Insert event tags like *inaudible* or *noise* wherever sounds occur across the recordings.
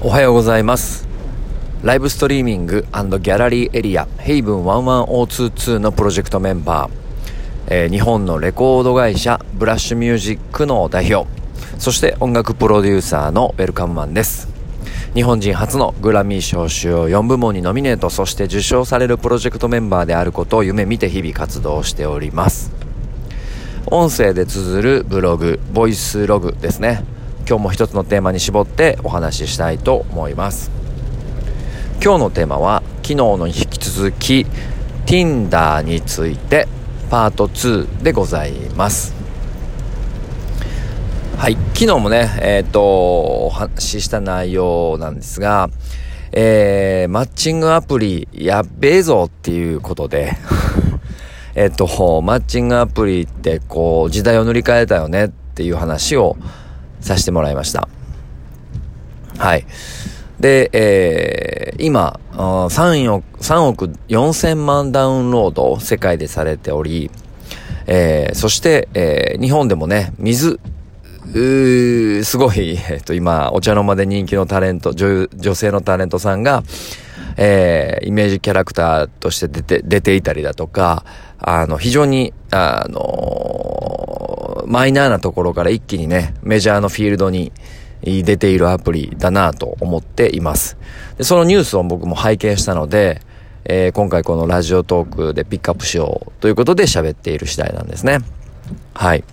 おはようございます。ライブストリーミングギャラリーエリアヘイブン11022のプロジェクトメンバー、えー、日本のレコード会社ブラッシュミュージックの代表。そして音楽プロデューサーのウェルカムマンです。日本人初のグラミー賞主要4部門にノミネート。そして受賞されるプロジェクトメンバーであることを夢見て日々活動しております。音声で綴るブログボイスログですね。今日も一つのテーマに絞ってお話ししたいと思います。今日のテーマは昨日の引き続き Tinder についてパート2でございます。はい昨日もねえっ、ー、とお話しした内容なんですがえー、マッチングアプリやっべえぞっていうことで *laughs* えっと、マッチングアプリってこう時代を塗り替えたよねっていう話をさせてもらいました。はい。で、えー、今、3億、3億4千万ダウンロードを世界でされており、えー、そして、えー、日本でもね、水、すごい、*laughs* えっ、と、今、お茶の間で人気のタレント、女女性のタレントさんが、えー、イメージキャラクターとして出て、出ていたりだとか、あの、非常に、あのマイナーなところから一気にね、メジャーのフィールドに出ているアプリだなと思っています。で、そのニュースを僕も拝見したので、えー、今回このラジオトークでピックアップしようということで喋っている次第なんですね。はい。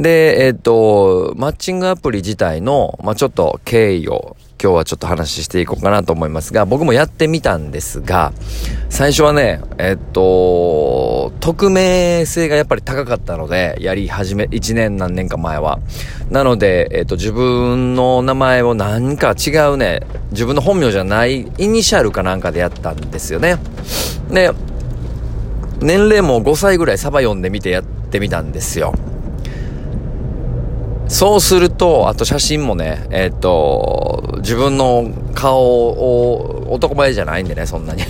で、えっ、と、マッチングアプリ自体の、まあ、ちょっと経緯を今日はちょっと話していこうかなと思いますが、僕もやってみたんですが、最初はね、えっと、匿名性がやっぱり高かったので、やり始め、1年何年か前は。なので、えっと、自分の名前を何か違うね、自分の本名じゃないイニシャルかなんかでやったんですよね。で、年齢も5歳ぐらいサバ読んでみてやってみたんですよ。そうすると、あと写真もね、えっ、と、自分の顔を、男前じゃないんでね、そんなに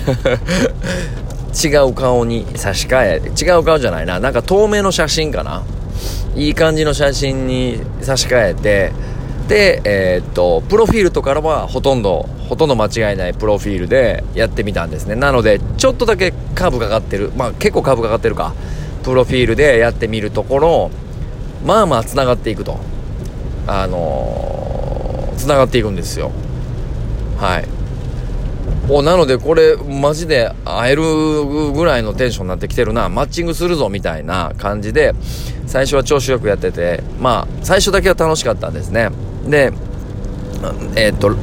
違う顔に差し替え、違う顔じゃないな、なんか透明の写真かな。いい感じの写真に差し替えて、で、えー、っと、プロフィールとかはほとんど、ほとんど間違いないプロフィールでやってみたんですね。なので、ちょっとだけカーブかかってる。まあ結構カーブかかってるか。プロフィールでやってみるところ、まあまあ繋がっていくと。あのー、繋がっていくんですよ。はい。お、なのでこれ、マジで会えるぐらいのテンションになってきてるな、マッチングするぞみたいな感じで、最初は調子よくやってて、まあ、最初だけは楽しかったんですね。で、えー、っと、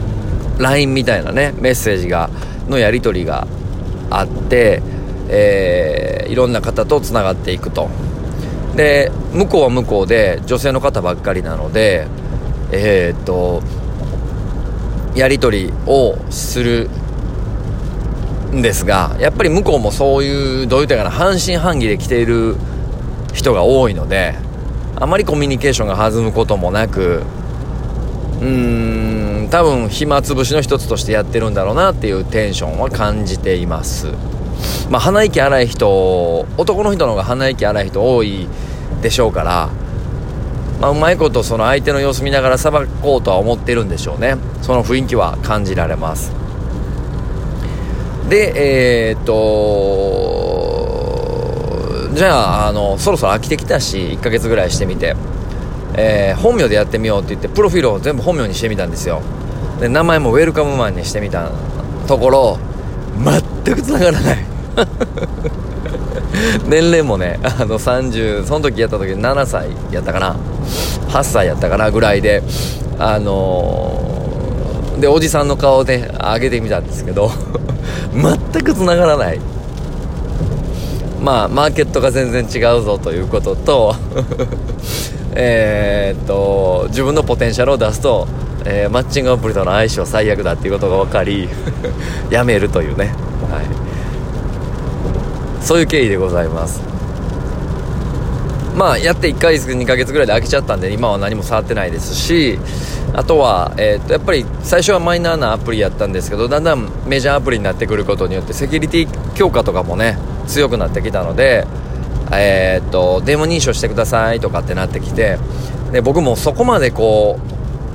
LINE みたいなね、メッセージが、のやり取りがあって、えー、いろんな方と繋がっていくと。で向こうは向こうで女性の方ばっかりなのでえー、っとやり取りをするんですがやっぱり向こうもそういうどういうてかな半信半疑で来ている人が多いのであまりコミュニケーションが弾むこともなくうーん多分暇つぶしの一つとしてやってるんだろうなっていうテンションは感じています。まあ、鼻息荒い人男の人の方が鼻息荒い人多いでしょうから、まあ、うまいことその相手の様子見ながらさばこうとは思ってるんでしょうね。その雰囲気は感じられます。でえー、っとじゃああのそろそろ飽きてきたし1ヶ月ぐらいしてみて、えー、本名でやってみようって言ってプロフィールを全部本名にしてみたんですよ。で名前もウェルカムマンにしてみたところ全く繋がらない。*laughs* 年齢もねあの30その時やった時7歳やったかな。8歳やったかなぐらいであのー、でおじさんの顔で上げてみたんですけど。全く繋がらない。まあマーケットが全然違うぞということと *laughs* えっと自分のポテンシャルを出すと、えー、マッチングアプリとの相性最悪だっていうことが分かり *laughs* やめるというね。はい。そういう経緯でございます。まあやって1ヶ月2ヶ月ぐらいで飽きちゃったんで今は何も触ってないですしあとは、えー、とやっぱり最初はマイナーなアプリやったんですけどだんだんメジャーアプリになってくることによってセキュリティ強化とかもね強くなってきたのでえー、と電話認証してくださいとかってなってきてで僕もそこまでこ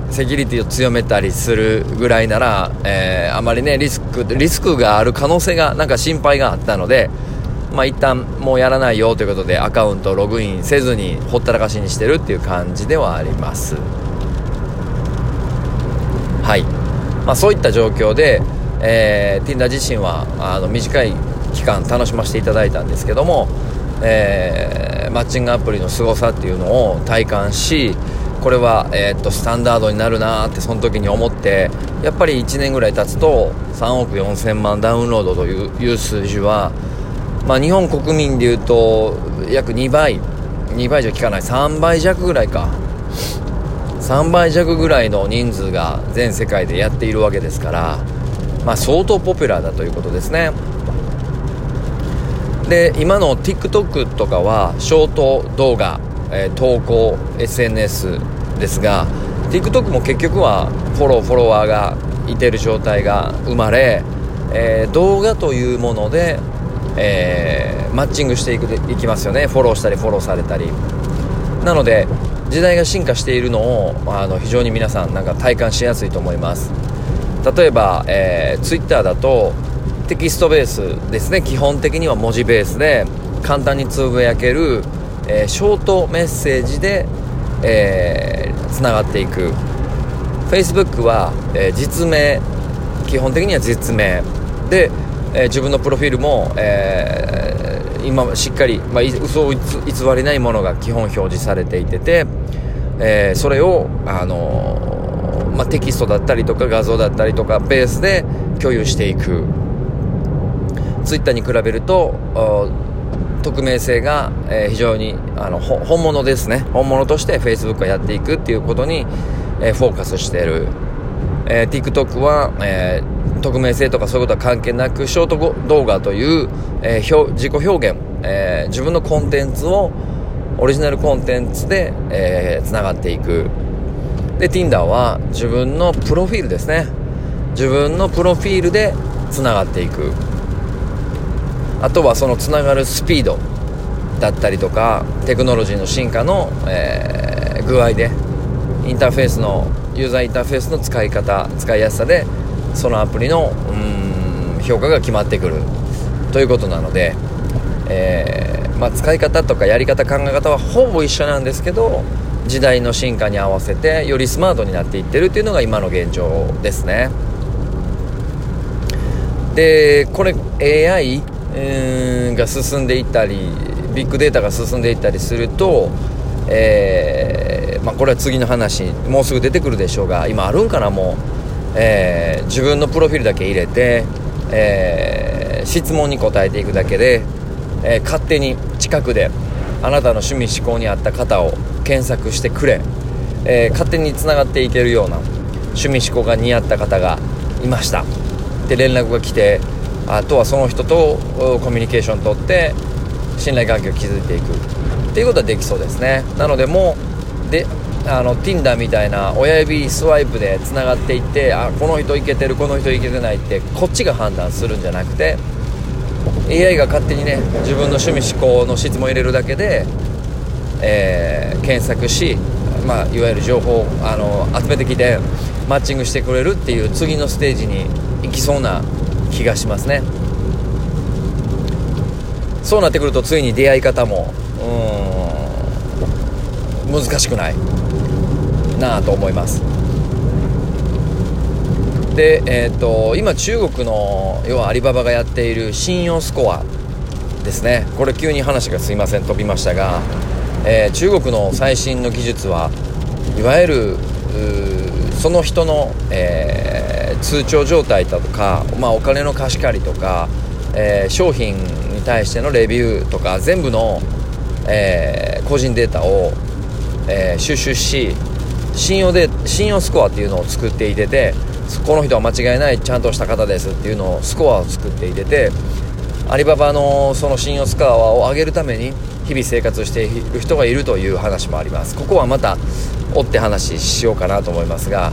うセキュリティを強めたりするぐらいなら、えー、あまりねリスクリスクがある可能性がなんか心配があったのでまあ一旦もうやらないよということでアカウントログインせずにほったらかしにしてるっていう感じではあります。はい、まあ、そういった状況で、えー、Tinder 自身はあの短い期間楽しませていただいたんですけども、えー、マッチングアプリの凄さっていうのを体感しこれは、えー、っとスタンダードになるなってその時に思ってやっぱり1年ぐらい経つと3億4000万ダウンロードという数字はまあ、日本国民でいうと約2倍。2倍じゃ効かない。3倍弱ぐらいか。3倍弱ぐらいの人数が全世界でやっているわけですから、まあ、相当ポピュラーだということですね。で今の TikTok とかはショート動画、えー、投稿 SNS ですが TikTok も結局はフォローフォロワーがいてる状態が生まれ、えー、動画というものでえー、マッチングしていくいきますよね。フォローしたりフォローされたり。なので時代が進化しているのをあの非常に皆さんなんか体感しやすいと思います。例えば、えー、Twitter だとテキストベースですね。基本的には文字ベースで簡単につぶやける、えー、ショートメッセージでつな、えー、がっていく。Facebook は、えー、実名。基本的には実名。でえー、自分のプロフィールも、えー、今しっかり、まあ、嘘を偽りないものが基本表示されていてて、えー、それを、あのまあ、テキストだったりとか画像だったりとかベースで共有していく。ツイッターに比べると匿名性が、え非常にあの本物ですね。本物として Facebook はやっていくっていうことに、えフォーカスしている、え TikTok は、えー匿名性とかそういうことは関係なくショート動画という、えー、自己表現、えー、自分のコンテンツをオリジナルコンテンツで、えー、つながっていく。で Tinder は自分のプロフィールですね。自分のプロフィールでつながっていく。あとはそのつながるスピードだったりとかテクノロジーの進化の、えー、具合でインターフェースのユーザーインターフェースの使い方使いやすさでそのアプリのうん評価が決まってくる。ということなので、えー、まあ、使い方とかやり方考え方はほぼ一緒なんですけど時代の進化に合わせてよりスマートになっていってるっていうのが今の現状ですね。でこれ AI が進んでいったりビッグデータが進んでいったりすると、えー、まあ、これは次の話もうすぐ出てくるでしょうが今あるんかなもう。えー、自分のプロフィールだけ入れて、えー、質問に答えていくだけで、えー、勝手に近くであなたの趣味思考に合った方を検索してくれ、え勝手につながっていけるような趣味思考が似合った方がいました。で連絡が来てあとはその人とコミュニケーションを取って信頼関係を築いていく。っていうことはできそうですね。なのでもうであの Tinder みたいな親指スワイプでつながっていってあこの人いけてるこの人いけてないってこっちが判断するんじゃなくて AI が勝手にね自分の趣味思考の質問入れるだけで、えー、検索し、まあ、いわゆる情報をあの集めてきてマッチングしてくれるっていう次のステージに行きそうな気がしますね。そうなってくるとついに出会い方もうん難しくない。なと思います。で、えーと、今中国の要はアリババがやっている信用スコアですね。これ急に話がすいません飛びましたが、えー、中国の最新の技術はいわゆるその人の、えー、通帳状態だとか、まあ、お金の貸し借りとか、えー、商品に対してのレビューとか全部の、え個人データを、え収集し信用で信用スコアっていうのを作っていててこの人は間違いないちゃんとした方ですっていうのをスコアを作っていててアリババのその信用スコアを上げるために日々生活している人がいるという話もあります。ここはまた追って話しようかなと思いますが、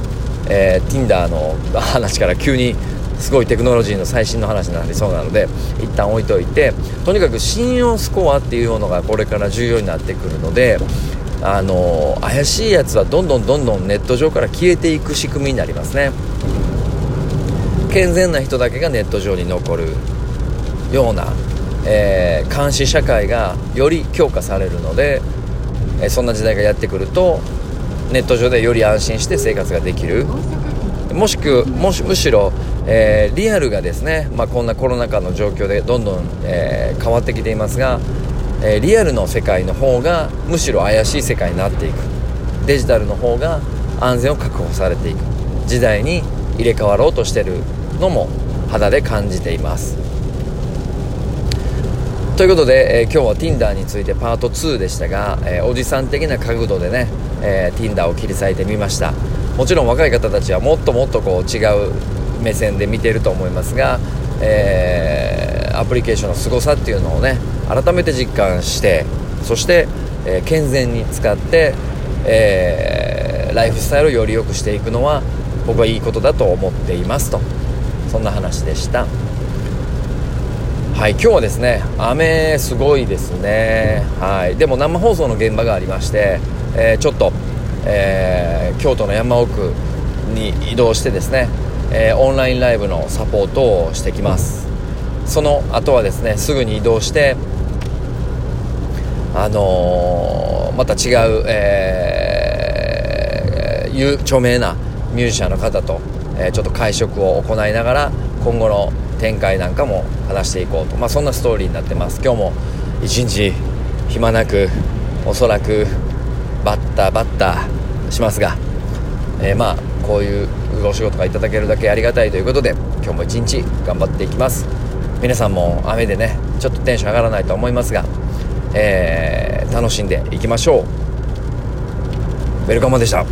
えー、Tinder の話から急にすごいテクノロジーの最新の話になりそうなので一旦置いといてとにかく信用スコアっていうものがこれから重要になってくるのであの怪しいやつはどんどんどんどんネット上から消えていく仕組みになりますね。健全な人だけがネット上に残るような、えー、監視社会がより強化されるので、えー、そんな時代がやってくるとネット上でより安心して生活ができる。もしくもしむしろ、えー、リアルがですね、まあ、こんなコロナ禍の状況でどんどん、え、変わってきていますが、え、リアルの世界の方がむしろ怪しい世界になっていく。デジタルの方が安全を確保されていく。時代に入れ替わろうとしてるのも肌で感じています。ということで、えー、今日は Tinder についてパート2でしたが、えー、おじさん的な角度でね、えー、Tinder を切り裂いてみました。もちろん若い方たちはもっともっとこう違う目線で見てると思いますが、え、アプリケーションの凄さっていうのをね改めて実感してそして、えー、健全に使って、えー、ライフスタイルをより良くしていくのは僕はいいことだと思っていますと。そんな話でした。はい今日はですね雨すごいですね。はいでも生放送の現場がありまして、えー、ちょっとえー、京都の山奥に移動してですね、えー、オンラインライブのサポートをしてきます。その後はですねすぐに移動してあのー、また違う、えー、著名なミュージシャンの方と、えー、ちょっと会食を行いながら今後の展開なんかも話していこうと、まあ、そんなストーリーになってます。今日も一日暇なくおそらくバッタバッタしますが、えー、まあこういうお仕事がいただけるだけありがたいということで今日も一日頑張っていきます。皆さんも雨でねちょっとテンション上がらないと思いますが、えー、楽しんでいきましょう。ウェルカムでした。